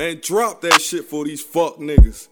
Man, drop that shit for these fuck niggas.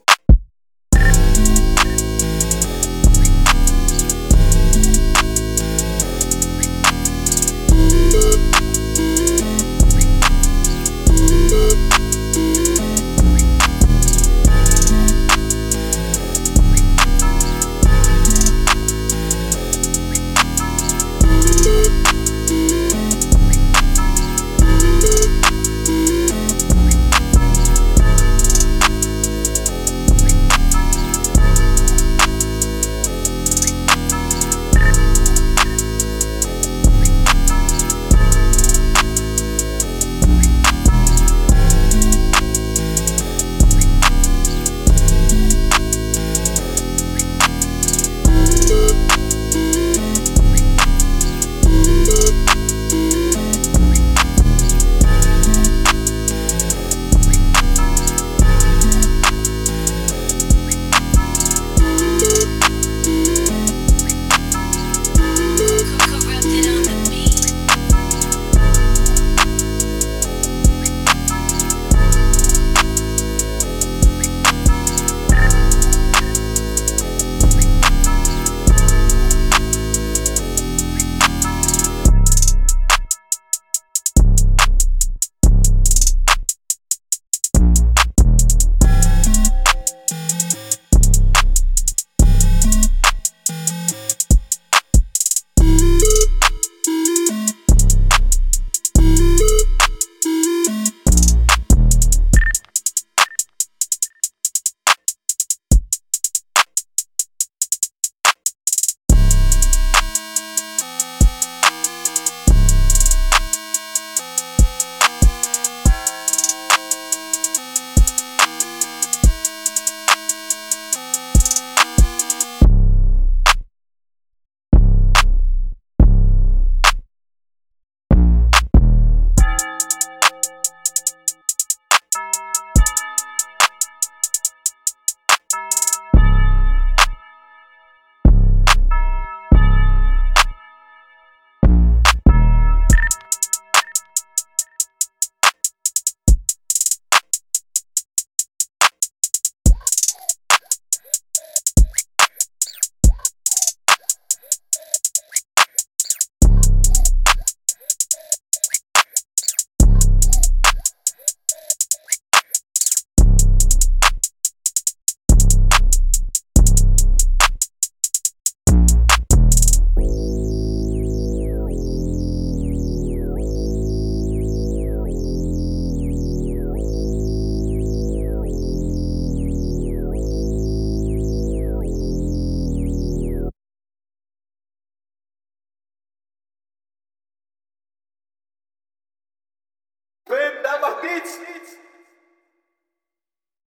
It's